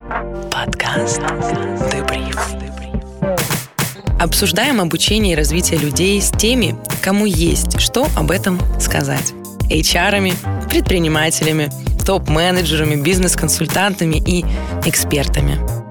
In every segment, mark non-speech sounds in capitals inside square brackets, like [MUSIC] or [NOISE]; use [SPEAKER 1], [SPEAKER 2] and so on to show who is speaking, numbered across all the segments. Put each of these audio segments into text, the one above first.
[SPEAKER 1] Подкаст Дебриф. Обсуждаем обучение и развитие людей с теми, кому есть что об этом сказать. HR -ами, предпринимателями, топ-менеджерами, бизнес-консультантами и экспертами.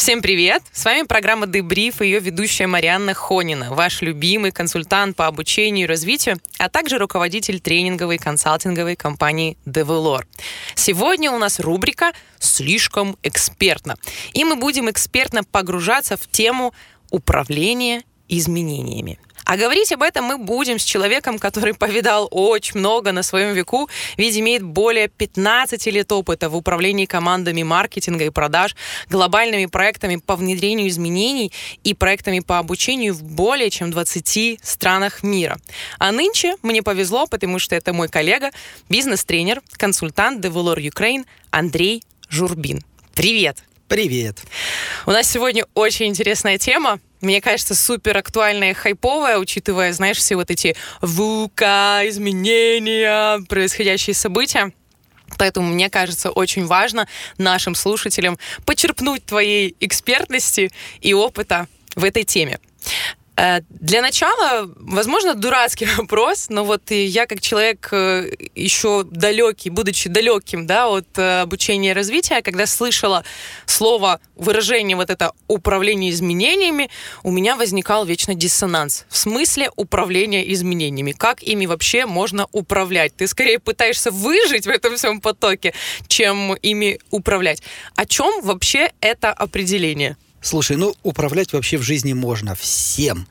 [SPEAKER 1] Всем привет! С вами программа «Дебриф» и ее ведущая Марианна Хонина, ваш любимый консультант по обучению и развитию, а также руководитель тренинговой и консалтинговой компании «Develor». Сегодня у нас рубрика «Слишком экспертно». И мы будем экспертно погружаться в тему управления изменениями. А говорить об этом мы будем с человеком, который повидал очень много на своем веку, ведь имеет более 15 лет опыта в управлении командами маркетинга и продаж, глобальными проектами по внедрению изменений и проектами по обучению в более чем 20 странах мира. А нынче мне повезло, потому что это мой коллега, бизнес-тренер, консультант Develor Ukraine Андрей Журбин. Привет!
[SPEAKER 2] Привет!
[SPEAKER 1] У нас сегодня очень интересная тема мне кажется, супер актуальная и хайповая, учитывая, знаешь, все вот эти ВУКа, изменения, происходящие события. Поэтому мне кажется очень важно нашим слушателям почерпнуть твоей экспертности и опыта в этой теме. Э, для начала, возможно, дурацкий [LAUGHS] вопрос, но вот я как человек э, еще далекий, будучи далеким да, от э, обучения и развития, когда слышала слово, выражение вот это управление изменениями, у меня возникал вечно диссонанс. В смысле управления изменениями? Как ими вообще можно управлять? Ты скорее пытаешься выжить в этом всем потоке, чем ими управлять. О чем вообще это определение?
[SPEAKER 2] Слушай, ну управлять вообще в жизни можно всем.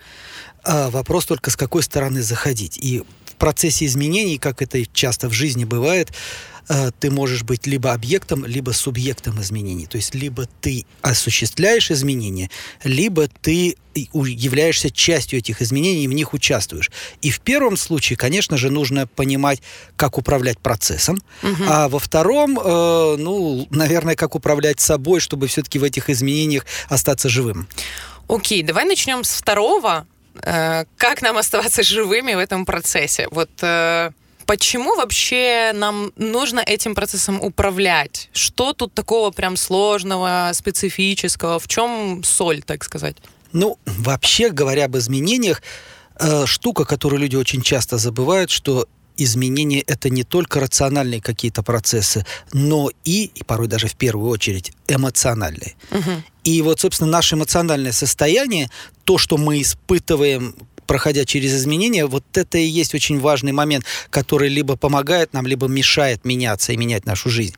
[SPEAKER 2] А вопрос только с какой стороны заходить. И в процессе изменений, как это часто в жизни бывает, ты можешь быть либо объектом, либо субъектом изменений. То есть либо ты осуществляешь изменения, либо ты являешься частью этих изменений и в них участвуешь. И в первом случае, конечно же, нужно понимать, как управлять процессом, угу. а во втором, э, ну, наверное, как управлять собой, чтобы все-таки в этих изменениях остаться живым.
[SPEAKER 1] Окей, давай начнем с второго. Э, как нам оставаться [LAUGHS] живыми в этом процессе? Вот э, Почему вообще нам нужно этим процессом управлять? Что тут такого прям сложного, специфического? В чем соль, так сказать?
[SPEAKER 2] Ну, вообще говоря об изменениях, э, штука, которую люди очень часто забывают, что изменения это не только рациональные какие-то процессы, но и, и порой даже в первую очередь, эмоциональные. Угу. И вот, собственно, наше эмоциональное состояние, то, что мы испытываем проходя через изменения, вот это и есть очень важный момент, который либо помогает нам, либо мешает меняться и менять нашу жизнь.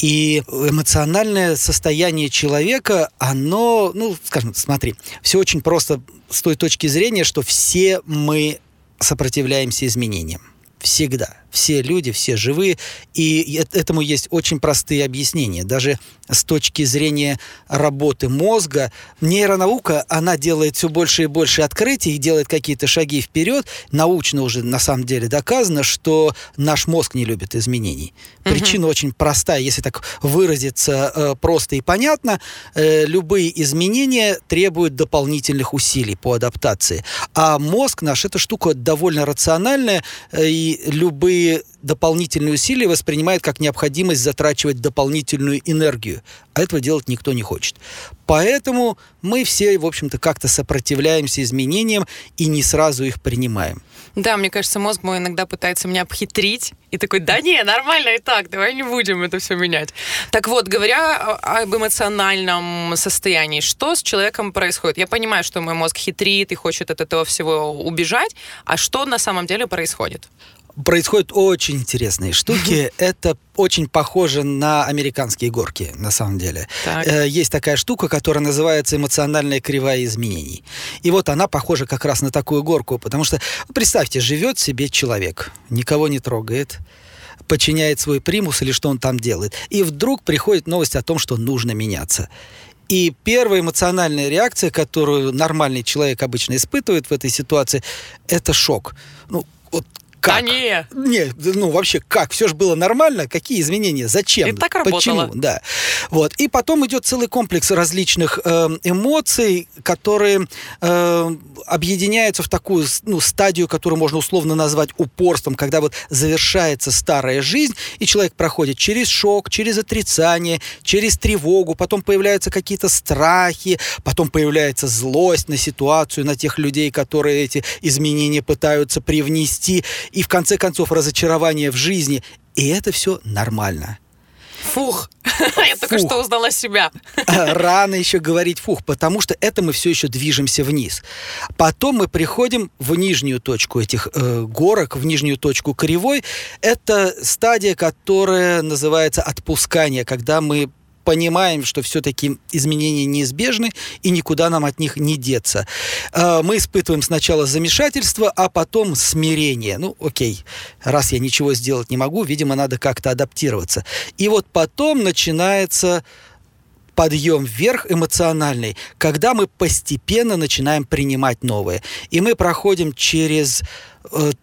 [SPEAKER 2] И эмоциональное состояние человека, оно, ну, скажем, смотри, все очень просто с той точки зрения, что все мы сопротивляемся изменениям. Всегда все люди, все живые, и этому есть очень простые объяснения. Даже с точки зрения работы мозга, нейронаука, она делает все больше и больше открытий и делает какие-то шаги вперед. Научно уже на самом деле доказано, что наш мозг не любит изменений. Причина угу. очень простая, если так выразиться э, просто и понятно. Э, любые изменения требуют дополнительных усилий по адаптации. А мозг наш, эта штука довольно рациональная, э, и любые дополнительные усилия воспринимает как необходимость затрачивать дополнительную энергию, а этого делать никто не хочет. Поэтому мы все, в общем-то, как-то сопротивляемся изменениям и не сразу их принимаем.
[SPEAKER 1] Да, мне кажется, мозг мой иногда пытается меня обхитрить и такой, да не, нормально и так, давай не будем это все менять. Так вот, говоря об эмоциональном состоянии, что с человеком происходит? Я понимаю, что мой мозг хитрит и хочет от этого всего убежать, а что на самом деле происходит?
[SPEAKER 2] Происходят очень интересные штуки. Это очень похоже на американские горки, на самом деле. Так. Э, есть такая штука, которая называется эмоциональная кривая изменений. И вот она похожа как раз на такую горку, потому что, представьте, живет себе человек, никого не трогает, подчиняет свой примус или что он там делает. И вдруг приходит новость о том, что нужно меняться. И первая эмоциональная реакция, которую нормальный человек обычно испытывает в этой ситуации, это шок. Ну, вот как?
[SPEAKER 1] Да не.
[SPEAKER 2] Не, ну вообще как? Все же было нормально. Какие изменения? Зачем?
[SPEAKER 1] И так работало.
[SPEAKER 2] Почему? Да. Вот. И потом идет целый комплекс различных э, эмоций, которые э, объединяются в такую ну, стадию, которую можно условно назвать упорством, когда вот завершается старая жизнь, и человек проходит через шок, через отрицание, через тревогу, потом появляются какие-то страхи, потом появляется злость на ситуацию, на тех людей, которые эти изменения пытаются привнести и в конце концов разочарование в жизни. И это все нормально.
[SPEAKER 1] Фух, [LAUGHS] я только что узнала себя. [LAUGHS]
[SPEAKER 2] Рано еще говорить фух, потому что это мы все еще движемся вниз. Потом мы приходим в нижнюю точку этих э, горок, в нижнюю точку кривой. Это стадия, которая называется отпускание, когда мы понимаем, что все-таки изменения неизбежны и никуда нам от них не деться. А, мы испытываем сначала замешательство, а потом смирение. Ну, окей, раз я ничего сделать не могу, видимо, надо как-то адаптироваться. И вот потом начинается подъем вверх эмоциональный, когда мы постепенно начинаем принимать новое. И мы проходим через э,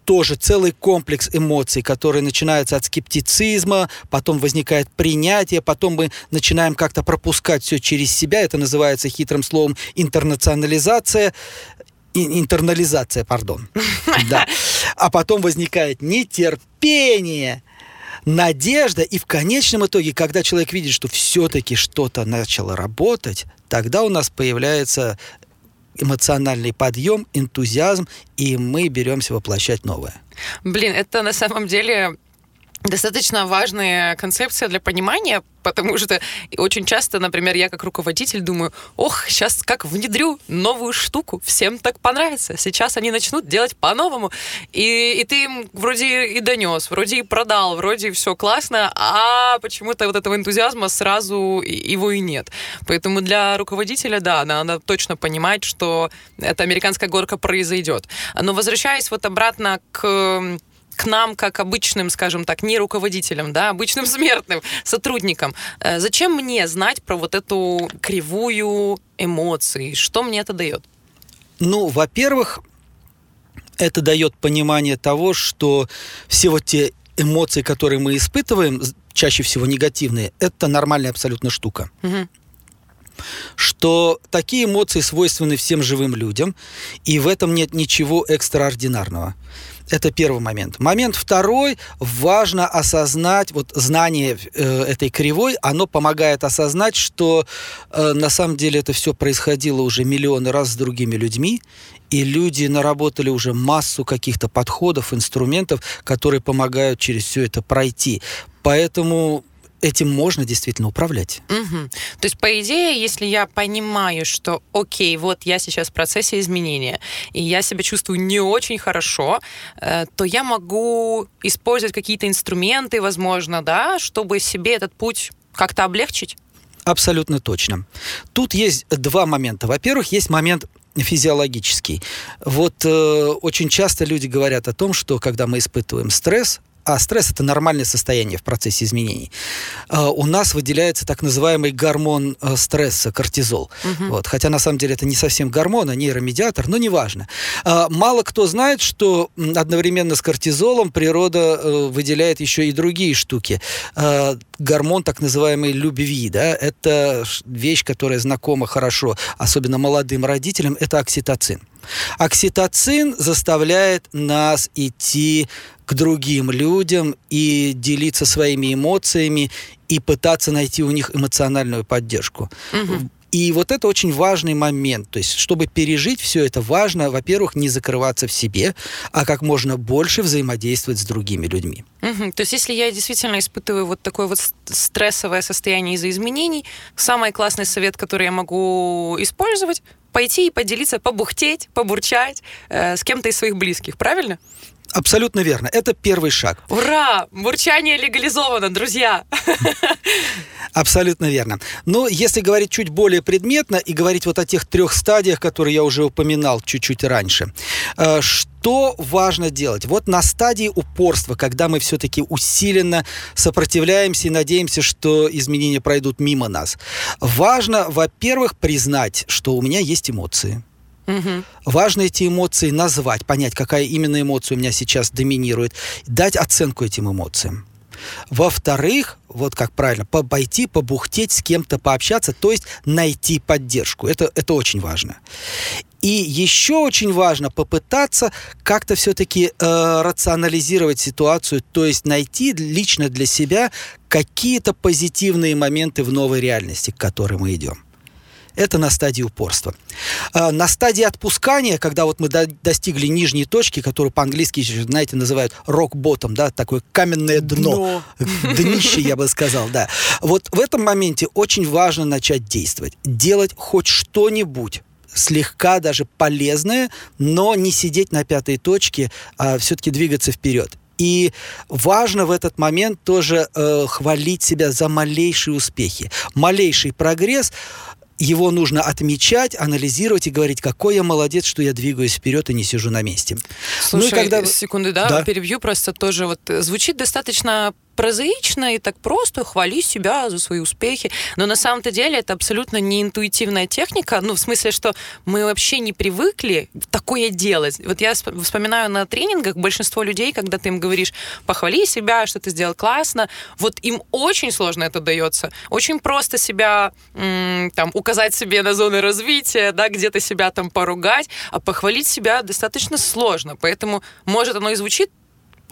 [SPEAKER 2] тоже целый комплекс эмоций, которые начинаются от скептицизма, потом возникает принятие, потом мы начинаем как-то пропускать все через себя. Это называется хитрым словом интернационализация интернализация, пардон. [LAUGHS] Да. А потом возникает нетерпение надежда, и в конечном итоге, когда человек видит, что все-таки что-то начало работать, тогда у нас появляется эмоциональный подъем, энтузиазм, и мы беремся воплощать новое.
[SPEAKER 1] Блин, это на самом деле достаточно важная концепция для понимания, потому что очень часто, например, я как руководитель думаю, ох, сейчас как внедрю новую штуку, всем так понравится, сейчас они начнут делать по-новому, и, и ты им вроде и донес, вроде и продал, вроде все классно, а почему-то вот этого энтузиазма сразу его и нет. Поэтому для руководителя, да, надо точно понимать, что эта американская горка произойдет. Но возвращаясь вот обратно к к нам, как обычным, скажем так, не руководителям, да, обычным смертным [LAUGHS] сотрудникам. Э, зачем мне знать про вот эту кривую эмоций? Что мне это дает?
[SPEAKER 2] Ну, во-первых, это дает понимание того, что все вот те эмоции, которые мы испытываем, чаще всего негативные, это нормальная абсолютно штука. Угу что такие эмоции свойственны всем живым людям, и в этом нет ничего экстраординарного. Это первый момент. Момент второй. Важно осознать, вот знание э, этой кривой, оно помогает осознать, что э, на самом деле это все происходило уже миллионы раз с другими людьми, и люди наработали уже массу каких-то подходов, инструментов, которые помогают через все это пройти. Поэтому этим можно действительно управлять.
[SPEAKER 1] Угу. То есть, по идее, если я понимаю, что, окей, вот я сейчас в процессе изменения, и я себя чувствую не очень хорошо, э, то я могу использовать какие-то инструменты, возможно, да, чтобы себе этот путь как-то облегчить?
[SPEAKER 2] Абсолютно точно. Тут есть два момента. Во-первых, есть момент физиологический. Вот э, очень часто люди говорят о том, что когда мы испытываем стресс, а стресс это нормальное состояние в процессе изменений, а, у нас выделяется так называемый гормон э, стресса, кортизол. Угу. Вот. Хотя на самом деле это не совсем гормон, а нейромедиатор, но неважно. А, мало кто знает, что одновременно с кортизолом природа э, выделяет еще и другие штуки. А, гормон так называемый любви, да, это вещь, которая знакома хорошо, особенно молодым родителям, это окситоцин. Окситоцин заставляет нас идти к другим людям и делиться своими эмоциями и пытаться найти у них эмоциональную поддержку. Угу. И вот это очень важный момент. То есть, чтобы пережить все это, важно, во-первых, не закрываться в себе, а как можно больше взаимодействовать с другими людьми.
[SPEAKER 1] Угу. То есть, если я действительно испытываю вот такое вот стрессовое состояние из-за изменений, самый классный совет, который я могу использовать, пойти и поделиться, побухтеть, побурчать э, с кем-то из своих близких, правильно?
[SPEAKER 2] Абсолютно верно. Это первый шаг.
[SPEAKER 1] Ура! Бурчание легализовано, друзья!
[SPEAKER 2] Абсолютно верно. Но если говорить чуть более предметно и говорить вот о тех трех стадиях, которые я уже упоминал чуть-чуть раньше, э, что важно делать? Вот на стадии упорства, когда мы все-таки усиленно сопротивляемся и надеемся, что изменения пройдут мимо нас, важно, во-первых, признать, что у меня есть эмоции Важно эти эмоции назвать, понять, какая именно эмоция у меня сейчас доминирует, дать оценку этим эмоциям. Во-вторых, вот как правильно, пойти, побухтеть, с кем-то пообщаться, то есть найти поддержку. Это, это очень важно. И еще очень важно попытаться как-то все-таки э, рационализировать ситуацию, то есть найти лично для себя какие-то позитивные моменты в новой реальности, к которой мы идем. Это на стадии упорства. А, на стадии отпускания, когда вот мы достигли нижней точки, которую по-английски, знаете, называют рок-ботом, да, такое каменное дно, дно. [LAUGHS] днище, я бы сказал, да. Вот в этом моменте очень важно начать действовать, делать хоть что-нибудь слегка даже полезное, но не сидеть на пятой точке, а все-таки двигаться вперед. И важно в этот момент тоже э, хвалить себя за малейшие успехи. Малейший прогресс его нужно отмечать, анализировать и говорить, какой я молодец, что я двигаюсь вперед и не сижу на месте.
[SPEAKER 1] Слушай, ну, и когда... секунды, да, да, перебью просто тоже. Вот звучит достаточно прозаично и так просто хвали себя за свои успехи. Но на самом-то деле это абсолютно не интуитивная техника. Ну, в смысле, что мы вообще не привыкли такое делать. Вот я вспоминаю на тренингах большинство людей, когда ты им говоришь, похвали себя, что ты сделал классно, вот им очень сложно это дается. Очень просто себя там указать себе на зоны развития, да, где-то себя там поругать, а похвалить себя достаточно сложно. Поэтому, может, оно и звучит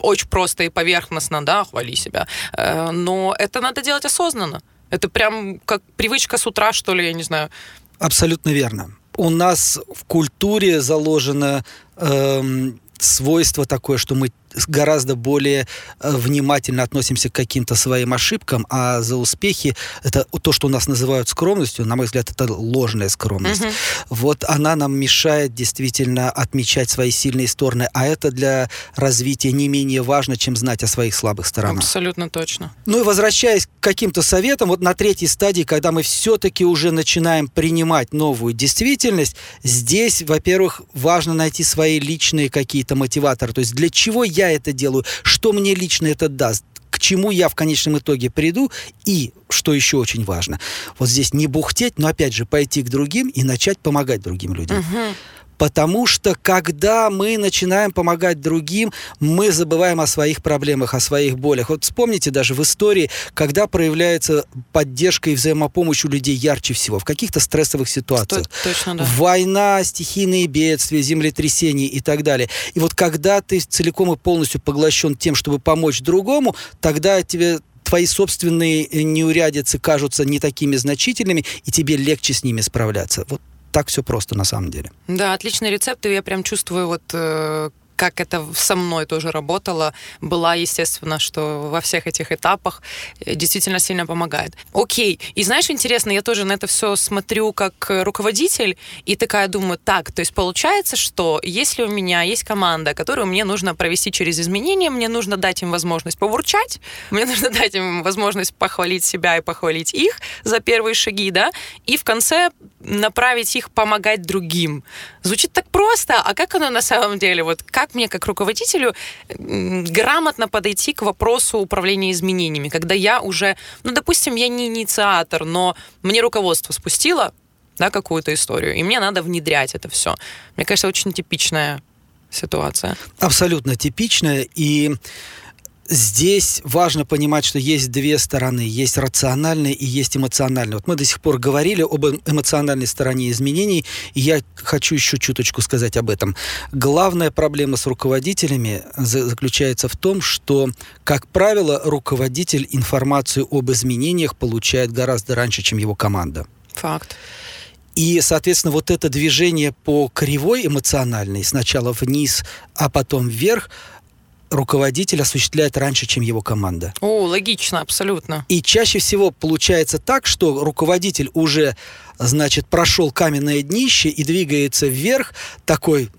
[SPEAKER 1] очень просто и поверхностно, да, хвали себя. Э, но это надо делать осознанно. Это прям как привычка с утра, что ли, я не знаю.
[SPEAKER 2] Абсолютно верно. У нас в культуре заложено эм, свойство такое, что мы гораздо более э, внимательно относимся к каким-то своим ошибкам, а за успехи это то, что у нас называют скромностью, на мой взгляд, это ложная скромность. Угу. Вот она нам мешает действительно отмечать свои сильные стороны, а это для развития не менее важно, чем знать о своих слабых сторонах.
[SPEAKER 1] Абсолютно точно.
[SPEAKER 2] Ну и возвращаясь к каким-то советам, вот на третьей стадии, когда мы все-таки уже начинаем принимать новую действительность, здесь, во-первых, важно найти свои личные какие-то мотиваторы, то есть для чего я я это делаю, что мне лично это даст, к чему я в конечном итоге приду и, что еще очень важно, вот здесь не бухтеть, но опять же пойти к другим и начать помогать другим людям. Угу. Потому что когда мы начинаем помогать другим, мы забываем о своих проблемах, о своих болях. Вот вспомните даже в истории, когда проявляется поддержка и взаимопомощь у людей ярче всего, в каких-то стрессовых ситуациях.
[SPEAKER 1] Точно, да.
[SPEAKER 2] Война, стихийные бедствия, землетрясения и так далее. И вот когда ты целиком и полностью поглощен тем, чтобы помочь другому, тогда тебе твои собственные неурядицы кажутся не такими значительными, и тебе легче с ними справляться. Вот так все просто на самом деле.
[SPEAKER 1] Да, отличный рецепт, и я прям чувствую вот э, как это со мной тоже работало, была, естественно, что во всех этих этапах э, действительно сильно помогает. Окей. И знаешь, интересно, я тоже на это все смотрю как руководитель и такая думаю, так, то есть получается, что если у меня есть команда, которую мне нужно провести через изменения, мне нужно дать им возможность поворчать, мне нужно [LAUGHS] дать им возможность похвалить себя и похвалить их за первые шаги, да, и в конце направить их помогать другим. Звучит так просто, а как оно на самом деле? Вот как мне, как руководителю, грамотно подойти к вопросу управления изменениями, когда я уже, ну, допустим, я не инициатор, но мне руководство спустило, да, какую-то историю, и мне надо внедрять это все. Мне кажется, очень типичная ситуация.
[SPEAKER 2] Абсолютно типичная, и здесь важно понимать, что есть две стороны. Есть рациональная и есть эмоциональная. Вот мы до сих пор говорили об эмоциональной стороне изменений, и я хочу еще чуточку сказать об этом. Главная проблема с руководителями заключается в том, что, как правило, руководитель информацию об изменениях получает гораздо раньше, чем его команда.
[SPEAKER 1] Факт.
[SPEAKER 2] И, соответственно, вот это движение по кривой эмоциональной, сначала вниз, а потом вверх, руководитель осуществляет раньше, чем его команда.
[SPEAKER 1] О, логично, абсолютно.
[SPEAKER 2] И чаще всего получается так, что руководитель уже, значит, прошел каменное днище и двигается вверх, такой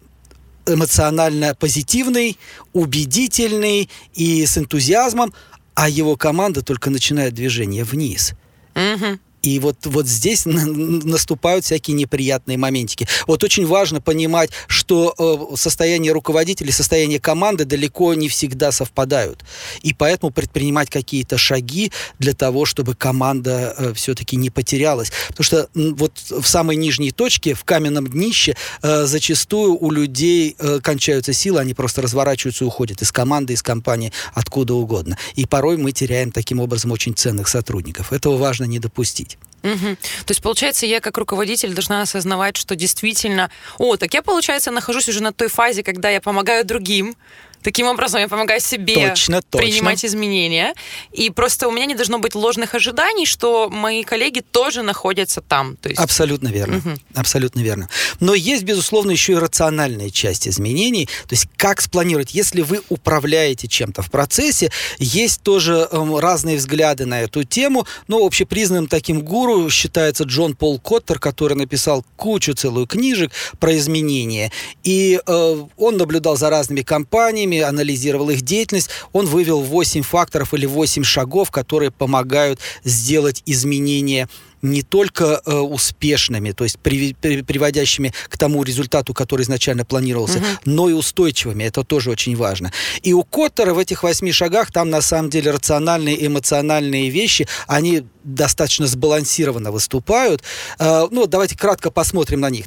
[SPEAKER 2] эмоционально позитивный, убедительный и с энтузиазмом, а его команда только начинает движение вниз. Угу. И вот, вот здесь [LAUGHS] наступают всякие неприятные моментики. Вот очень важно понимать, что э, состояние руководителя и состояние команды далеко не всегда совпадают. И поэтому предпринимать какие-то шаги для того, чтобы команда э, все-таки не потерялась. Потому что вот в самой нижней точке, в каменном днище, э, зачастую у людей кончаются силы, они просто разворачиваются и уходят из команды, из компании, откуда угодно. И порой мы теряем таким образом очень ценных сотрудников. Этого важно не допустить.
[SPEAKER 1] Угу. То есть, получается, я как руководитель должна осознавать, что действительно, о, так я, получается, нахожусь уже на той фазе, когда я помогаю другим, Таким образом, я помогаю себе
[SPEAKER 2] точно, точно.
[SPEAKER 1] принимать изменения. И просто у меня не должно быть ложных ожиданий, что мои коллеги тоже находятся там.
[SPEAKER 2] То есть... Абсолютно верно. Угу. Абсолютно верно. Но есть, безусловно, еще и рациональная часть изменений. То есть как спланировать. Если вы управляете чем-то в процессе, есть тоже эм, разные взгляды на эту тему. Но общепризнанным таким гуру считается Джон Пол Коттер, который написал кучу целую книжек про изменения. И э, он наблюдал за разными компаниями, компаниями, анализировал их деятельность, он вывел 8 факторов или 8 шагов, которые помогают сделать изменения не только э, успешными, то есть при, при, приводящими к тому результату, который изначально планировался, угу. но и устойчивыми. Это тоже очень важно. И у Коттера в этих восьми шагах там на самом деле рациональные, эмоциональные вещи, они достаточно сбалансированно выступают. Э, ну, давайте кратко посмотрим на них.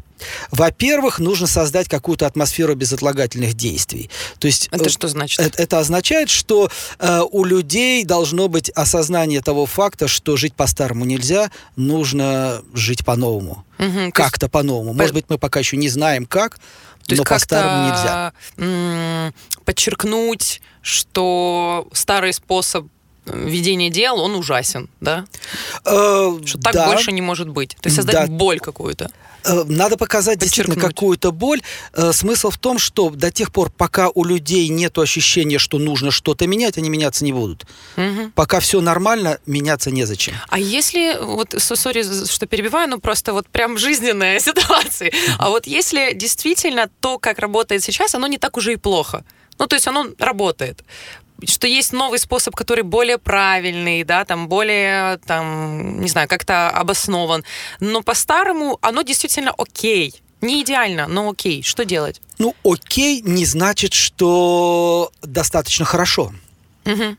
[SPEAKER 2] Во-первых, нужно создать какую-то атмосферу безотлагательных действий. То есть
[SPEAKER 1] это э, что значит?
[SPEAKER 2] Это, это означает, что э, у людей должно быть осознание того факта, что жить по-старому нельзя, нужно жить по-новому. Угу, как-то по-новому. Может быть, мы пока еще не знаем как, то но по-старому нельзя.
[SPEAKER 1] Подчеркнуть, что старый способ ведения дел, он ужасен, да? Э, что так да. больше не может быть. То есть создать да. боль какую-то.
[SPEAKER 2] Э, надо показать действительно какую-то боль. Э, смысл в том, что до тех пор, пока у людей нет ощущения, что нужно что-то менять, они меняться не будут. Угу. Пока все нормально, меняться незачем.
[SPEAKER 1] А если, вот, сори, что перебиваю, ну просто вот прям жизненная [LAUGHS] ситуация. А вот если действительно то, как работает сейчас, оно не так уже и плохо. Ну, то есть оно работает что есть новый способ, который более правильный, да, там более, там, не знаю, как-то обоснован. Но по-старому оно действительно окей. Не идеально, но окей. Что делать?
[SPEAKER 2] Ну, окей не значит, что достаточно хорошо. Угу.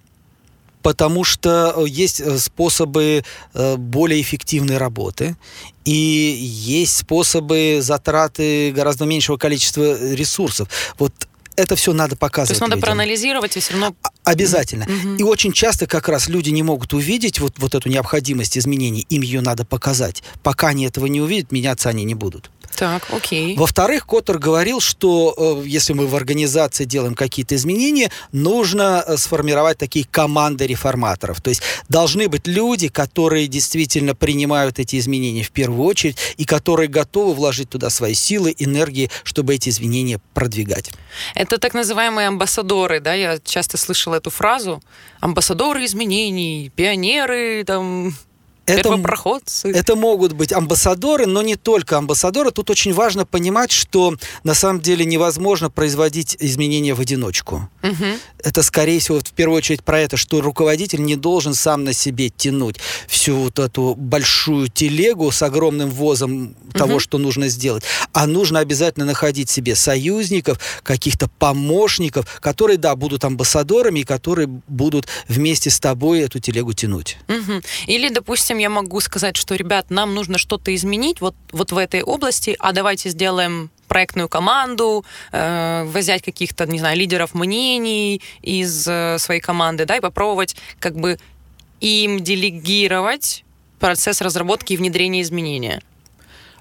[SPEAKER 2] Потому что есть э, способы э, более эффективной работы, и есть способы затраты гораздо меньшего количества ресурсов. Вот это все надо показывать. То
[SPEAKER 1] есть надо людям. проанализировать и все равно...
[SPEAKER 2] Обязательно. Угу. И очень часто как раз люди не могут увидеть вот, вот эту необходимость изменений. Им ее надо показать. Пока они этого не увидят, меняться они не будут.
[SPEAKER 1] Так, окей.
[SPEAKER 2] Во-вторых, Коттер говорил, что э, если мы в организации делаем какие-то изменения, нужно э, сформировать такие команды реформаторов. То есть должны быть люди, которые действительно принимают эти изменения в первую очередь и которые готовы вложить туда свои силы, энергии, чтобы эти изменения продвигать.
[SPEAKER 1] Это так называемые амбассадоры, да? Я часто слышала эту фразу. Амбассадоры изменений, пионеры, там,
[SPEAKER 2] это, это могут быть амбассадоры, но не только амбассадоры. Тут очень важно понимать, что на самом деле невозможно производить изменения в одиночку. Угу. Это, скорее всего, в первую очередь про это, что руководитель не должен сам на себе тянуть всю вот эту большую телегу с огромным возом угу. того, что нужно сделать. А нужно обязательно находить себе союзников, каких-то помощников, которые, да, будут амбассадорами и которые будут вместе с тобой эту телегу тянуть.
[SPEAKER 1] Угу. Или, допустим, допустим, я могу сказать, что, ребят, нам нужно что-то изменить вот, вот в этой области, а давайте сделаем проектную команду, э, взять каких-то, не знаю, лидеров мнений из э, своей команды, да, и попробовать как бы им делегировать процесс разработки и внедрения изменения.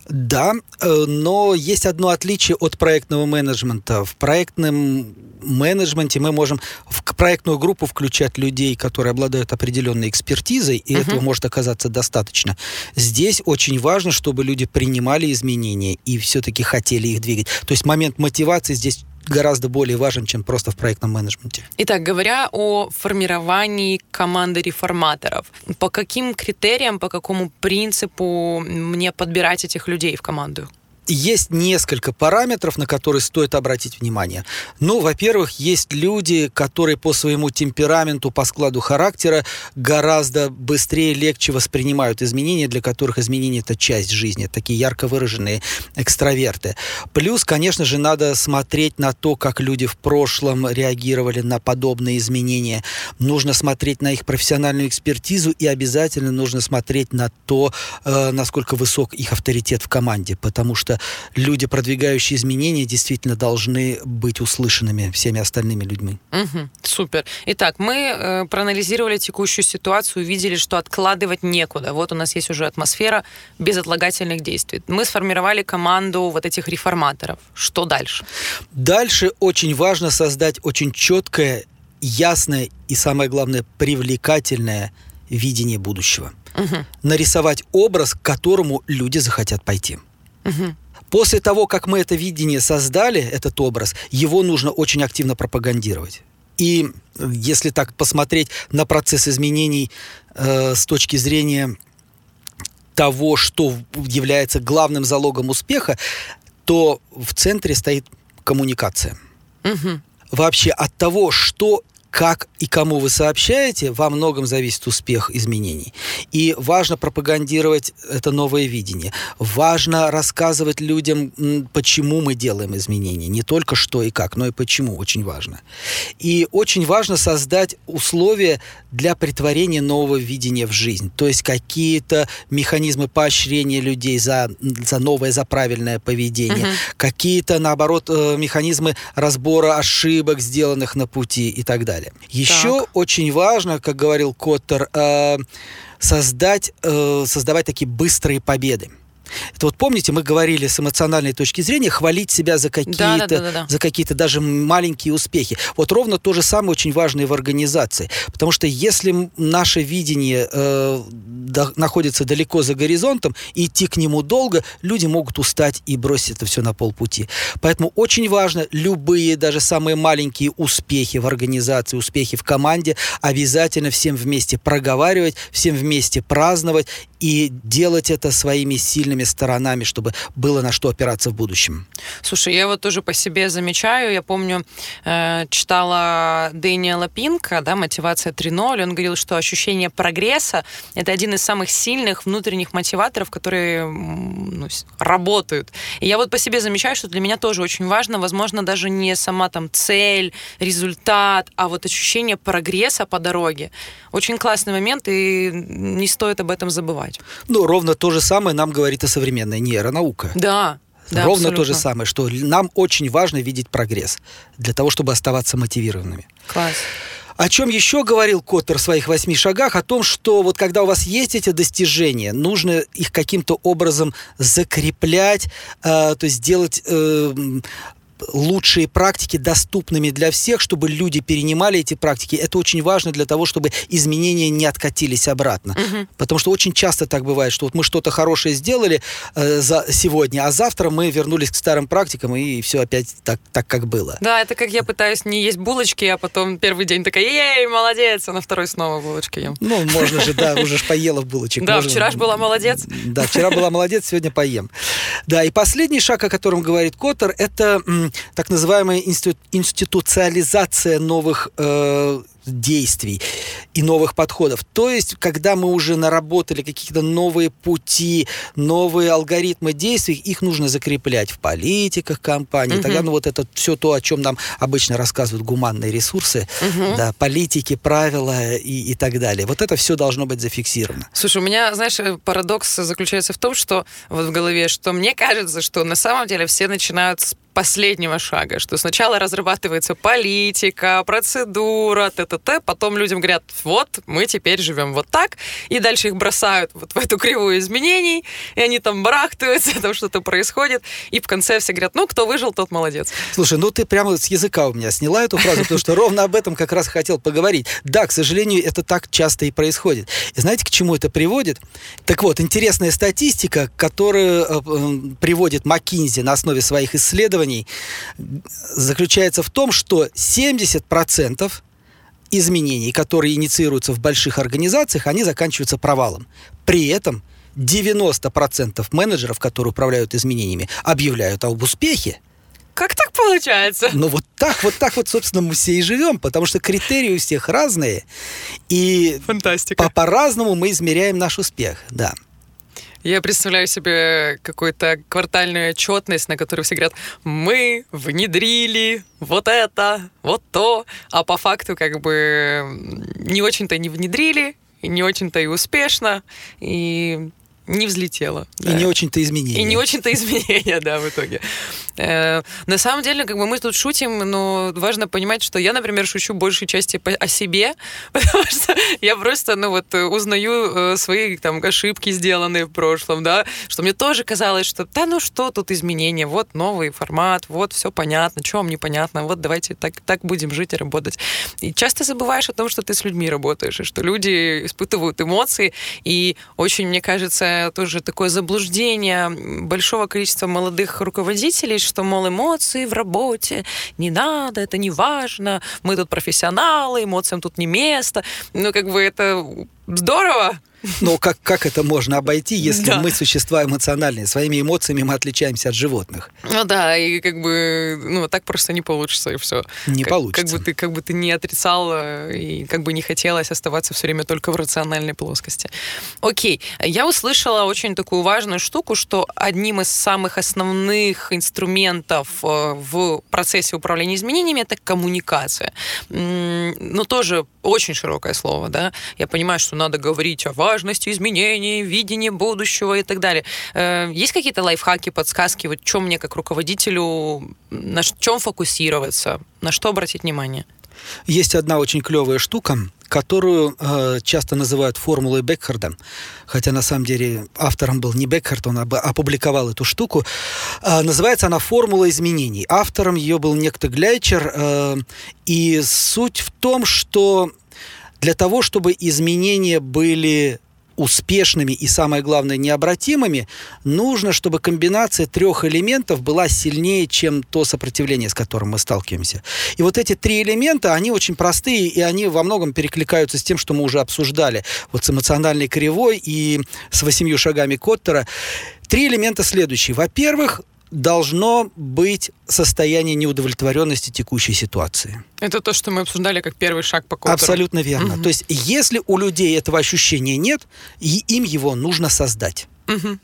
[SPEAKER 2] Да, э, но есть одно отличие от проектного менеджмента. В проектном менеджменте мы можем в проектную группу включать людей, которые обладают определенной экспертизой, и uh-huh. этого может оказаться достаточно. Здесь очень важно, чтобы люди принимали изменения и все-таки хотели их двигать. То есть момент мотивации здесь гораздо более важен, чем просто в проектном менеджменте.
[SPEAKER 1] Итак, говоря о формировании команды реформаторов, по каким критериям, по какому принципу мне подбирать этих людей в команду?
[SPEAKER 2] Есть несколько параметров, на которые стоит обратить внимание. Ну, во-первых, есть люди, которые по своему темпераменту, по складу характера гораздо быстрее, легче воспринимают изменения, для которых изменения – это часть жизни, такие ярко выраженные экстраверты. Плюс, конечно же, надо смотреть на то, как люди в прошлом реагировали на подобные изменения. Нужно смотреть на их профессиональную экспертизу и обязательно нужно смотреть на то, э, насколько высок их авторитет в команде, потому что люди, продвигающие изменения, действительно должны быть услышанными всеми остальными людьми.
[SPEAKER 1] Угу, супер. Итак, мы э, проанализировали текущую ситуацию, увидели, что откладывать некуда. Вот у нас есть уже атмосфера безотлагательных действий. Мы сформировали команду вот этих реформаторов. Что дальше?
[SPEAKER 2] Дальше очень важно создать очень четкое, ясное и, самое главное, привлекательное видение будущего. Угу. Нарисовать образ, к которому люди захотят пойти. Угу. После того, как мы это видение создали, этот образ, его нужно очень активно пропагандировать. И если так посмотреть на процесс изменений э, с точки зрения того, что является главным залогом успеха, то в центре стоит коммуникация. Угу. Вообще от того, что как и кому вы сообщаете, во многом зависит успех изменений. И важно пропагандировать это новое видение. Важно рассказывать людям, почему мы делаем изменения. Не только что и как, но и почему. Очень важно. И очень важно создать условия для притворения нового видения в жизнь. То есть какие-то механизмы поощрения людей за, за новое, за правильное поведение. Угу. Какие-то, наоборот, э, механизмы разбора ошибок, сделанных на пути и так далее далее. Еще так. очень важно, как говорил Коттер, э, создать, э, создавать такие быстрые победы. Это вот помните, мы говорили с эмоциональной точки зрения хвалить себя за какие-то, да, да, да, да. за какие-то даже маленькие успехи. Вот ровно то же самое очень важно и в организации, потому что если наше видение э, до, находится далеко за горизонтом и идти к нему долго, люди могут устать и бросить это все на полпути. Поэтому очень важно любые, даже самые маленькие успехи в организации, успехи в команде обязательно всем вместе проговаривать, всем вместе праздновать и делать это своими сильными сторонами, чтобы было на что опираться в будущем.
[SPEAKER 1] Слушай, я вот тоже по себе замечаю, я помню, э, читала Дэниела Пинка, да, «Мотивация 3.0», он говорил, что ощущение прогресса — это один из самых сильных внутренних мотиваторов, которые ну, работают. И я вот по себе замечаю, что для меня тоже очень важно, возможно, даже не сама там цель, результат, а вот ощущение прогресса по дороге. Очень классный момент, и не стоит об этом забывать.
[SPEAKER 2] Ну, ровно то же самое нам говорит и современная нейронаука.
[SPEAKER 1] Да,
[SPEAKER 2] да, Ровно абсолютно. то же самое, что нам очень важно видеть прогресс для того, чтобы оставаться мотивированными.
[SPEAKER 1] Класс.
[SPEAKER 2] О чем еще говорил Коттер в своих восьми шагах? О том, что вот когда у вас есть эти достижения, нужно их каким-то образом закреплять, э, то есть делать э, лучшие практики доступными для всех, чтобы люди перенимали эти практики. Это очень важно для того, чтобы изменения не откатились обратно. Угу. Потому что очень часто так бывает, что вот мы что-то хорошее сделали э, за сегодня, а завтра мы вернулись к старым практикам, и все опять так, так, как было.
[SPEAKER 1] Да, это как я пытаюсь не есть булочки, а потом первый день такая, ей, молодец, а на второй снова булочки ем.
[SPEAKER 2] Ну, можно же, да, уже ж [LAUGHS] поела в булочек.
[SPEAKER 1] Да, вчера ж была молодец.
[SPEAKER 2] Да, вчера была молодец, сегодня поем. Да, и последний шаг, о котором говорит Коттер, это так называемая институциализация новых э, действий и новых подходов. То есть, когда мы уже наработали какие-то новые пути, новые алгоритмы действий, их нужно закреплять в политиках компаний. Угу. Тогда ну, вот это все то, о чем нам обычно рассказывают гуманные ресурсы, угу. да, политики, правила и, и так далее. Вот это все должно быть зафиксировано.
[SPEAKER 1] Слушай, у меня, знаешь, парадокс заключается в том, что вот в голове, что мне кажется, что на самом деле все начинают с последнего шага, что сначала разрабатывается политика, процедура, т.т.т., потом людям говорят, вот, мы теперь живем вот так, и дальше их бросают вот в эту кривую изменений, и они там барахтаются, [LAUGHS] там что-то происходит, и в конце все говорят, ну, кто выжил, тот молодец.
[SPEAKER 2] Слушай, ну ты прямо с языка у меня сняла эту фразу, потому что ровно об этом как раз хотел поговорить. Да, к сожалению, это так часто и происходит. И знаете, к чему это приводит? Так вот, интересная статистика, которую э, приводит Маккинзи на основе своих исследований, исследований заключается в том, что 70% изменений, которые инициируются в больших организациях, они заканчиваются провалом. При этом 90% менеджеров, которые управляют изменениями, объявляют об успехе.
[SPEAKER 1] Как так получается?
[SPEAKER 2] Ну вот так, вот так вот, собственно, мы все и живем, потому что критерии у всех разные, и
[SPEAKER 1] Фантастика.
[SPEAKER 2] По- по-разному мы измеряем наш успех, да.
[SPEAKER 1] Я представляю себе какую-то квартальную отчетность, на которой все говорят, мы внедрили вот это, вот то, а по факту как бы не очень-то не внедрили, не очень-то и успешно, и не взлетело.
[SPEAKER 2] И да. не очень-то изменения.
[SPEAKER 1] И не очень-то изменения, [LAUGHS] да, в итоге. Э, на самом деле, как бы мы тут шутим, но важно понимать, что я, например, шучу большей части о себе, [LAUGHS] потому что я просто, ну вот, узнаю э, свои там ошибки, сделанные в прошлом, да, что мне тоже казалось, что да ну что тут изменения, вот новый формат, вот все понятно, что вам непонятно, вот давайте так, так будем жить и работать. И часто забываешь о том, что ты с людьми работаешь, и что люди испытывают эмоции, и очень, мне кажется, тоже такое заблуждение большого количества молодых руководителей, что, мол, эмоции в работе не надо, это не важно, мы тут профессионалы, эмоциям тут не место. Ну, как бы это здорово,
[SPEAKER 2] но как, как это можно обойти, если да. мы существа эмоциональные? Своими эмоциями мы отличаемся от животных.
[SPEAKER 1] Ну да, и как бы, ну, так просто не получится, и все.
[SPEAKER 2] Не
[SPEAKER 1] как,
[SPEAKER 2] получится.
[SPEAKER 1] Как бы, ты, как бы ты не отрицал, и как бы не хотелось оставаться все время только в рациональной плоскости. Окей, я услышала очень такую важную штуку, что одним из самых основных инструментов э, в процессе управления изменениями это коммуникация. Но тоже очень широкое слово, да. Я понимаю, что надо говорить о важности изменений, видении будущего и так далее. Э, есть какие-то лайфхаки, подсказки, вот чем мне как руководителю, на чем фокусироваться, на что обратить внимание?
[SPEAKER 2] Есть одна очень клевая штука, которую э, часто называют формулой Бекхарда, хотя на самом деле автором был не Бекхард, он опубликовал эту штуку. Э, называется она «Формула изменений». Автором ее был некто Гляйчер, э, и суть в том, что для того, чтобы изменения были успешными и, самое главное, необратимыми, нужно, чтобы комбинация трех элементов была сильнее, чем то сопротивление, с которым мы сталкиваемся. И вот эти три элемента, они очень простые, и они во многом перекликаются с тем, что мы уже обсуждали. Вот с эмоциональной кривой и с восемью шагами Коттера. Три элемента следующие. Во-первых, должно быть состояние неудовлетворенности текущей ситуации.
[SPEAKER 1] Это то, что мы обсуждали как первый шаг по Коттеру.
[SPEAKER 2] Абсолютно верно. Угу. То есть, если у людей этого ощущения нет, и им его нужно создать. Угу.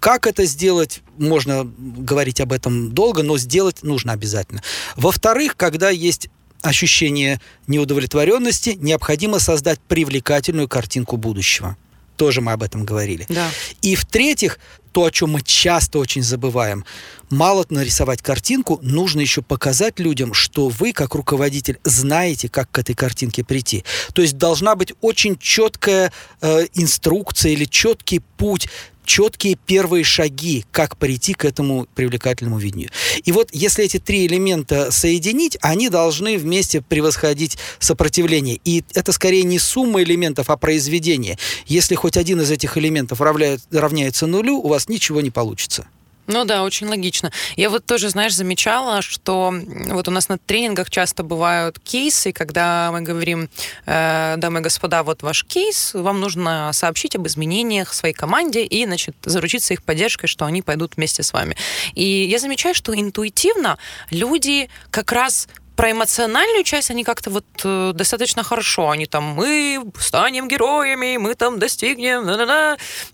[SPEAKER 2] Как это сделать, можно говорить об этом долго, но сделать нужно обязательно. Во-вторых, когда есть ощущение неудовлетворенности, необходимо создать привлекательную картинку будущего. Тоже мы об этом говорили.
[SPEAKER 1] Да.
[SPEAKER 2] И в-третьих, то, о чем мы часто очень забываем, мало нарисовать картинку, нужно еще показать людям, что вы, как руководитель, знаете, как к этой картинке прийти. То есть должна быть очень четкая э, инструкция или четкий путь четкие первые шаги, как прийти к этому привлекательному видению. И вот если эти три элемента соединить, они должны вместе превосходить сопротивление. И это скорее не сумма элементов, а произведение. Если хоть один из этих элементов равняется нулю, у вас ничего не получится.
[SPEAKER 1] Ну да, очень логично. Я вот тоже, знаешь, замечала, что вот у нас на тренингах часто бывают кейсы, когда мы говорим, э, дамы и господа, вот ваш кейс, вам нужно сообщить об изменениях своей команде и, значит, заручиться их поддержкой, что они пойдут вместе с вами. И я замечаю, что интуитивно люди как раз про эмоциональную часть они как-то вот э, достаточно хорошо. Они там, мы станем героями, мы там достигнем.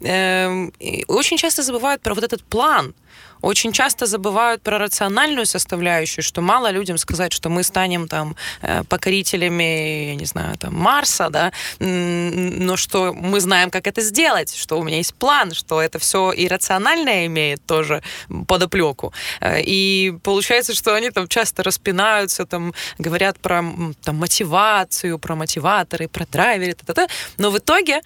[SPEAKER 1] Э, очень часто забывают про вот этот план, очень часто забывают про рациональную составляющую, что мало людям сказать, что мы станем там э, покорителями, я не знаю, там Марса, да, но что мы знаем, как это сделать, что у меня есть план, что это все и рациональное имеет тоже подоплеку. Э, и получается, что они там часто распинаются, там говорят про там, мотивацию, про мотиваторы, про драйверы, та-та-та, но в итоге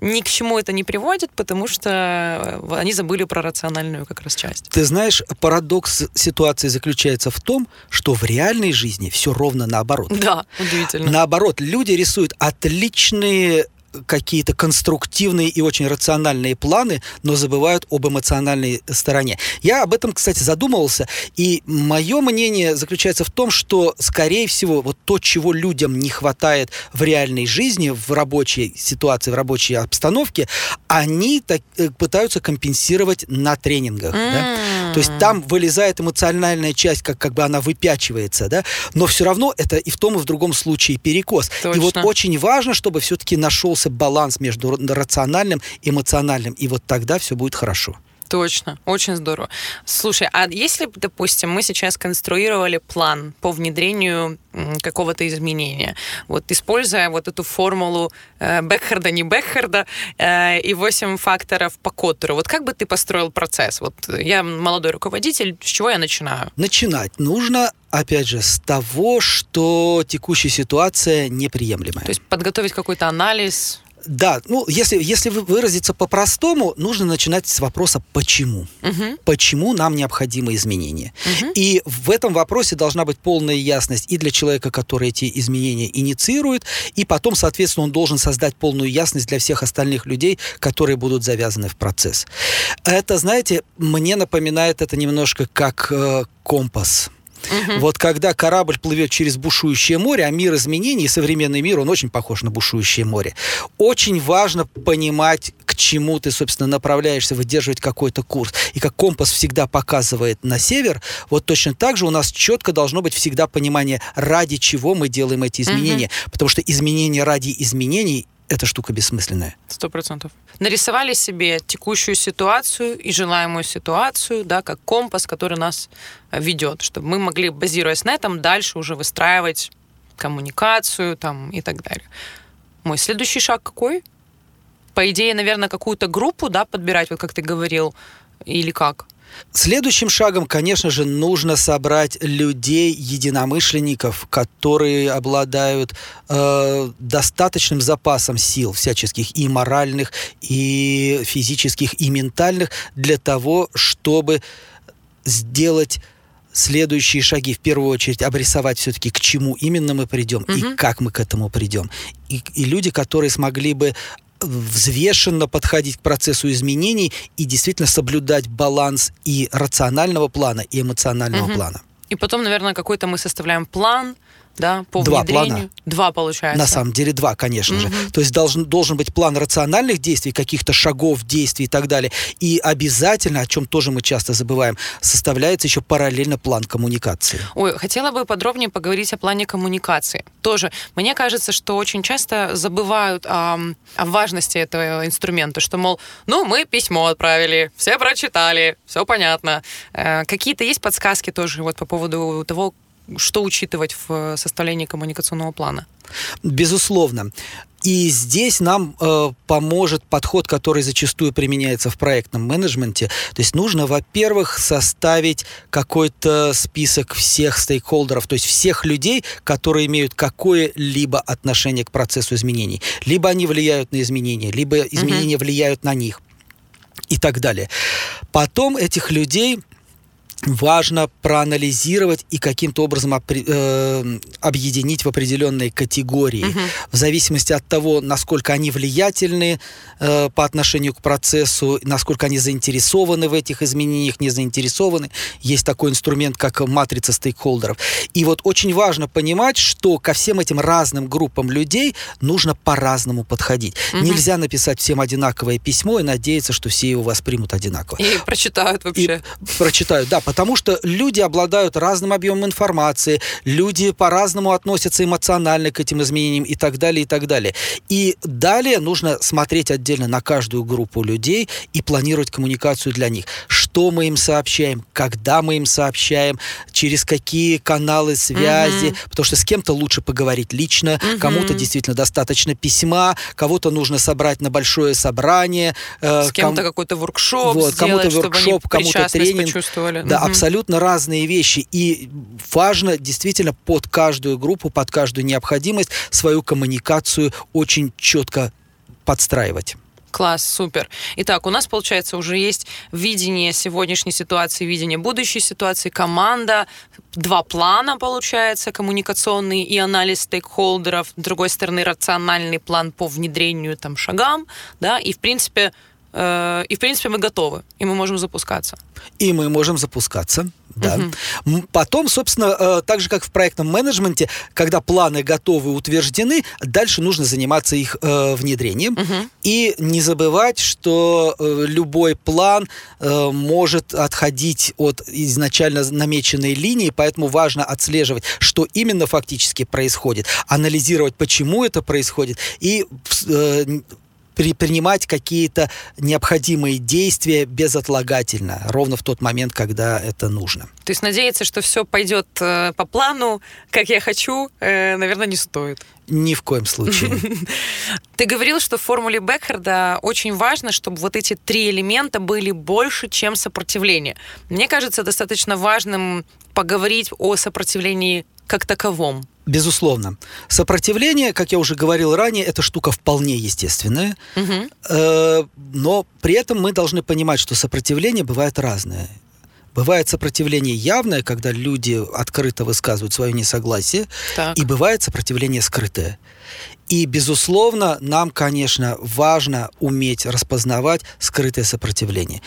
[SPEAKER 1] ни к чему это не приводит, потому что э, они забыли про рациональную как раз часть.
[SPEAKER 2] Ты знаешь, парадокс ситуации заключается в том, что в реальной жизни все ровно наоборот.
[SPEAKER 1] Да, удивительно.
[SPEAKER 2] Наоборот, люди рисуют отличные какие-то конструктивные и очень рациональные планы, но забывают об эмоциональной стороне. Я об этом, кстати, задумывался, и мое мнение заключается в том, что, скорее всего, вот то, чего людям не хватает в реальной жизни, в рабочей ситуации, в рабочей обстановке, они так, э, пытаются компенсировать на тренингах. Mm. Да? То есть там вылезает эмоциональная часть, как, как бы она выпячивается, да, но все равно это и в том, и в другом случае перекос. Точно. И вот очень важно, чтобы все-таки нашелся баланс между рациональным и эмоциональным, и вот тогда все будет хорошо.
[SPEAKER 1] Точно, очень здорово. Слушай, а если, допустим, мы сейчас конструировали план по внедрению какого-то изменения, вот используя вот эту формулу э, Бекхарда, не Бекхарда, э, и 8 факторов по Коттеру, вот как бы ты построил процесс? Вот я молодой руководитель, с чего я начинаю?
[SPEAKER 2] Начинать нужно опять же, с того, что текущая ситуация неприемлемая.
[SPEAKER 1] То есть подготовить какой-то анализ,
[SPEAKER 2] да, ну, если, если выразиться по-простому, нужно начинать с вопроса «почему?». Угу. Почему нам необходимы изменения? Угу. И в этом вопросе должна быть полная ясность и для человека, который эти изменения инициирует, и потом, соответственно, он должен создать полную ясность для всех остальных людей, которые будут завязаны в процесс. Это, знаете, мне напоминает это немножко как э, компас. Угу. Вот когда корабль плывет через бушующее море, а мир изменений, современный мир, он очень похож на бушующее море. Очень важно понимать, к чему ты, собственно, направляешься, выдерживать какой-то курс. И как компас всегда показывает на север, вот точно так же у нас четко должно быть всегда понимание, ради чего мы делаем эти изменения. Угу. Потому что изменения ради изменений эта штука бессмысленная.
[SPEAKER 1] Сто процентов. Нарисовали себе текущую ситуацию и желаемую ситуацию, да, как компас, который нас э, ведет, чтобы мы могли, базируясь на этом, дальше уже выстраивать коммуникацию там, и так далее. Мой следующий шаг какой? По идее, наверное, какую-то группу да, подбирать, вот как ты говорил, или как?
[SPEAKER 2] Следующим шагом, конечно же, нужно собрать людей, единомышленников, которые обладают э, достаточным запасом сил всяческих и моральных, и физических, и ментальных для того, чтобы сделать следующие шаги, в первую очередь, обрисовать все-таки, к чему именно мы придем угу. и как мы к этому придем. И, и люди, которые смогли бы взвешенно подходить к процессу изменений и действительно соблюдать баланс и рационального плана, и эмоционального угу. плана.
[SPEAKER 1] И потом, наверное, какой-то мы составляем план, да, по
[SPEAKER 2] два
[SPEAKER 1] внедрению.
[SPEAKER 2] Плана.
[SPEAKER 1] Два получается.
[SPEAKER 2] На самом деле два, конечно угу. же. То есть должен, должен быть план рациональных действий, каких-то шагов, действий и так далее. И обязательно, о чем тоже мы часто забываем, составляется еще параллельно план коммуникации.
[SPEAKER 1] Ой, хотела бы подробнее поговорить о плане коммуникации. Тоже, мне кажется, что очень часто забывают о, о важности этого инструмента, что, мол, ну, мы письмо отправили, все прочитали, все понятно. Э, какие-то есть подсказки тоже вот по поводу того, что учитывать в составлении коммуникационного плана?
[SPEAKER 2] Безусловно. И здесь нам э, поможет подход, который зачастую применяется в проектном менеджменте. То есть нужно, во-первых, составить какой-то список всех стейкхолдеров, то есть всех людей, которые имеют какое-либо отношение к процессу изменений. Либо они влияют на изменения, либо изменения uh-huh. влияют на них и так далее. Потом этих людей важно проанализировать и каким-то образом э, объединить в определенные категории, угу. в зависимости от того, насколько они влиятельны э, по отношению к процессу, насколько они заинтересованы в этих изменениях, не заинтересованы. Есть такой инструмент, как матрица стейкхолдеров. И вот очень важно понимать, что ко всем этим разным группам людей нужно по-разному подходить. Угу. Нельзя написать всем одинаковое письмо и надеяться, что все его воспримут одинаково.
[SPEAKER 1] И прочитают вообще.
[SPEAKER 2] И прочитают, да, потому что люди обладают разным объемом информации, люди по-разному относятся эмоционально к этим изменениям и так далее, и так далее. И далее нужно смотреть отдельно на каждую группу людей и планировать коммуникацию для них. Что мы им сообщаем, когда мы им сообщаем, через какие каналы связи, угу. потому что с кем-то лучше поговорить лично, угу. кому-то действительно достаточно письма, кого-то нужно собрать на большое собрание.
[SPEAKER 1] Э, с кем-то ком... какой-то воркшоп вот, сделать, кому-то воркшоп,
[SPEAKER 2] кому-то тренинг. Да, угу. абсолютно разные вещи. И важно действительно под каждую группу, под каждую необходимость свою коммуникацию очень четко подстраивать.
[SPEAKER 1] Класс, супер. Итак, у нас, получается, уже есть видение сегодняшней ситуации, видение будущей ситуации, команда, два плана, получается, коммуникационный и анализ стейкхолдеров, с другой стороны, рациональный план по внедрению там шагам, да, и, в принципе, и, в принципе, мы готовы, и мы можем запускаться.
[SPEAKER 2] И мы можем запускаться. Да. Угу. Потом, собственно, э, так же, как в проектном менеджменте, когда планы готовы, утверждены, дальше нужно заниматься их э, внедрением. Угу. И не забывать, что э, любой план э, может отходить от изначально намеченной линии, поэтому важно отслеживать, что именно фактически происходит, анализировать, почему это происходит, и э, принимать какие-то необходимые действия безотлагательно, ровно в тот момент, когда это нужно.
[SPEAKER 1] То есть надеяться, что все пойдет э, по плану, как я хочу, э, наверное, не стоит.
[SPEAKER 2] Ни в коем случае. [LAUGHS]
[SPEAKER 1] Ты говорил, что в формуле Бекхарда очень важно, чтобы вот эти три элемента были больше, чем сопротивление. Мне кажется, достаточно важным поговорить о сопротивлении как таковом.
[SPEAKER 2] Безусловно. Сопротивление, как я уже говорил ранее, это штука вполне естественная. Угу. Но при этом мы должны понимать, что сопротивление бывает разное. Бывает сопротивление явное, когда люди открыто высказывают свое несогласие, так. и бывает сопротивление скрытое. И, безусловно, нам, конечно, важно уметь распознавать скрытое сопротивление.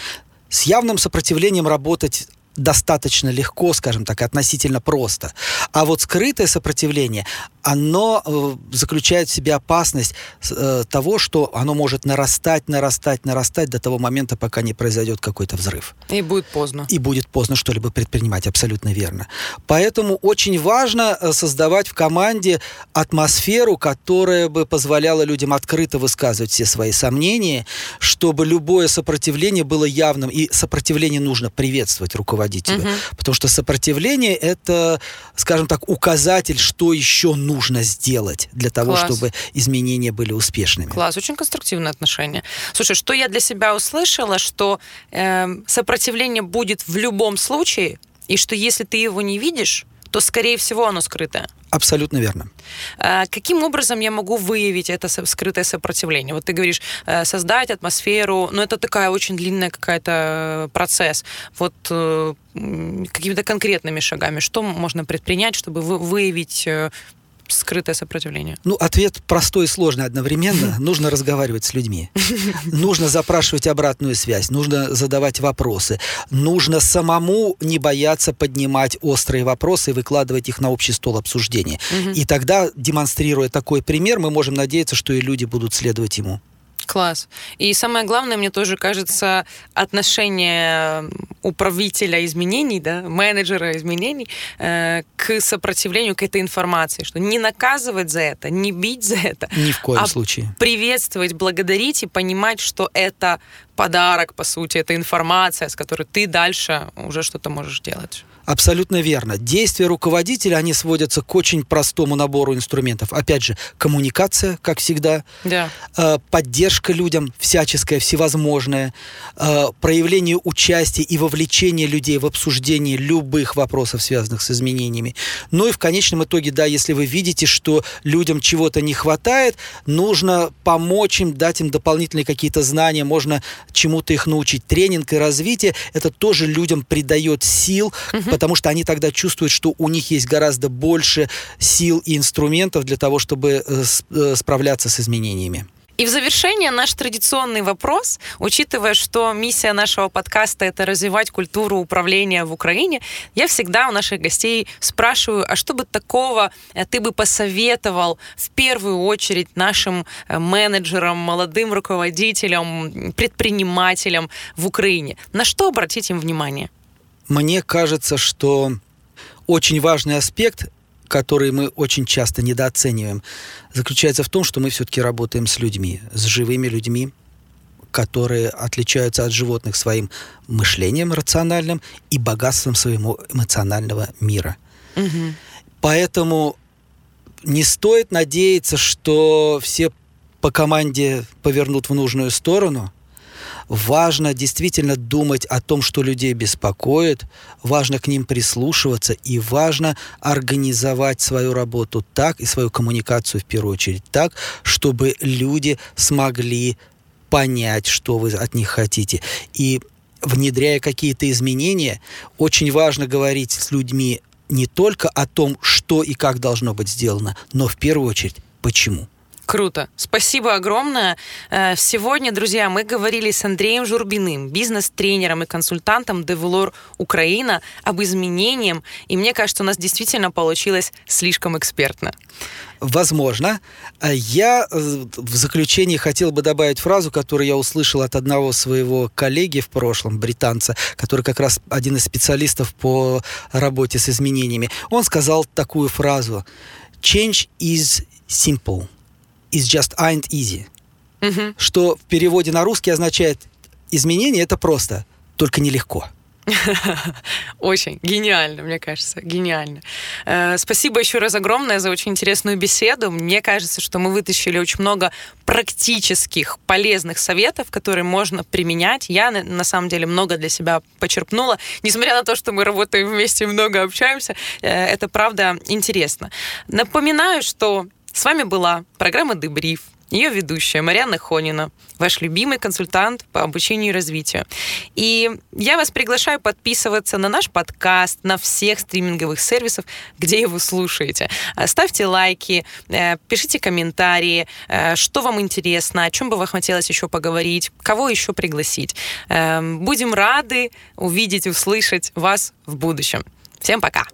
[SPEAKER 2] С явным сопротивлением работать достаточно легко, скажем так, относительно просто. А вот скрытое сопротивление, оно э, заключает в себе опасность э, того, что оно может нарастать, нарастать, нарастать до того момента, пока не произойдет какой-то взрыв.
[SPEAKER 1] И будет поздно.
[SPEAKER 2] И будет поздно что-либо предпринимать, абсолютно верно. Поэтому очень важно э, создавать в команде атмосферу, которая бы позволяла людям открыто высказывать все свои сомнения, чтобы любое сопротивление было явным, и сопротивление нужно приветствовать руководителю руководителю. Угу. Потому что сопротивление это, скажем так, указатель, что еще нужно сделать для того, Класс. чтобы изменения были успешными.
[SPEAKER 1] Класс, очень конструктивное отношение. Слушай, что я для себя услышала, что э, сопротивление будет в любом случае, и что если ты его не видишь, то, скорее всего, оно скрытое.
[SPEAKER 2] Абсолютно верно.
[SPEAKER 1] А каким образом я могу выявить это скрытое сопротивление? Вот ты говоришь, э, создать атмосферу, но это такая очень длинная какая-то э, процесс. Вот э, какими-то конкретными шагами, что можно предпринять, чтобы выявить скрытое сопротивление?
[SPEAKER 2] Ну, ответ простой и сложный одновременно. [LAUGHS] Нужно разговаривать с людьми. Нужно запрашивать обратную связь. Нужно задавать вопросы. Нужно самому не бояться поднимать острые вопросы и выкладывать их на общий стол обсуждения. И тогда, демонстрируя такой пример, мы можем надеяться, что и люди будут следовать ему.
[SPEAKER 1] Класс. И самое главное, мне тоже кажется, отношение управителя изменений, да, менеджера изменений э, к сопротивлению к этой информации, что не наказывать за это, не бить за это,
[SPEAKER 2] ни в коем
[SPEAKER 1] а
[SPEAKER 2] случае
[SPEAKER 1] приветствовать, благодарить и понимать, что это подарок, по сути, это информация, с которой ты дальше уже что-то можешь делать.
[SPEAKER 2] Абсолютно верно. Действия руководителя, они сводятся к очень простому набору инструментов. Опять же, коммуникация, как всегда,
[SPEAKER 1] да.
[SPEAKER 2] э, поддержка людям всяческая, всевозможная, э, проявление участия и вовлечение людей в обсуждение любых вопросов, связанных с изменениями. Ну и в конечном итоге, да, если вы видите, что людям чего-то не хватает, нужно помочь им, дать им дополнительные какие-то знания, можно чему-то их научить. Тренинг и развитие, это тоже людям придает сил, угу потому что они тогда чувствуют, что у них есть гораздо больше сил и инструментов для того, чтобы э, э, справляться с изменениями.
[SPEAKER 1] И в завершение наш традиционный вопрос, учитывая, что миссия нашего подкаста это развивать культуру управления в Украине, я всегда у наших гостей спрашиваю, а что бы такого э, ты бы посоветовал в первую очередь нашим менеджерам, молодым руководителям, предпринимателям в Украине? На что обратить им внимание?
[SPEAKER 2] Мне кажется, что очень важный аспект, который мы очень часто недооцениваем, заключается в том, что мы все-таки работаем с людьми, с живыми людьми, которые отличаются от животных своим мышлением рациональным и богатством своего эмоционального мира. Угу. Поэтому не стоит надеяться, что все по команде повернут в нужную сторону – Важно действительно думать о том, что людей беспокоит, важно к ним прислушиваться и важно организовать свою работу так и свою коммуникацию в первую очередь так, чтобы люди смогли понять, что вы от них хотите. И внедряя какие-то изменения, очень важно говорить с людьми не только о том, что и как должно быть сделано, но в первую очередь, почему.
[SPEAKER 1] Круто. Спасибо огромное. Э, сегодня, друзья, мы говорили с Андреем Журбиным, бизнес-тренером и консультантом Develor Украина, об изменениях. И мне кажется, у нас действительно получилось слишком экспертно.
[SPEAKER 2] Возможно. А я э, в заключении хотел бы добавить фразу, которую я услышал от одного своего коллеги в прошлом, британца, который как раз один из специалистов по работе с изменениями. Он сказал такую фразу «Change is simple» is just ain't easy. Угу. Что в переводе на русский означает изменение это просто, только нелегко. [LAUGHS]
[SPEAKER 1] Очень гениально, мне кажется, гениально. Э, спасибо еще раз огромное за очень интересную беседу. Мне кажется, что мы вытащили очень много практических, полезных советов, которые можно применять. Я, на самом деле, много для себя почерпнула. Несмотря на то, что мы работаем вместе и много общаемся, э, это правда интересно. Напоминаю, что с вами была программа «Дебриф». Ее ведущая Марьяна Хонина, ваш любимый консультант по обучению и развитию. И я вас приглашаю подписываться на наш подкаст, на всех стриминговых сервисов, где его слушаете. Э, ставьте лайки, э, пишите комментарии, э, что вам интересно, о чем бы вам хотелось еще поговорить, кого еще пригласить. Эм, будем рады увидеть, и услышать вас в будущем. Всем пока!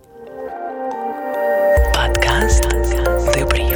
[SPEAKER 1] Подкаст Дебриф.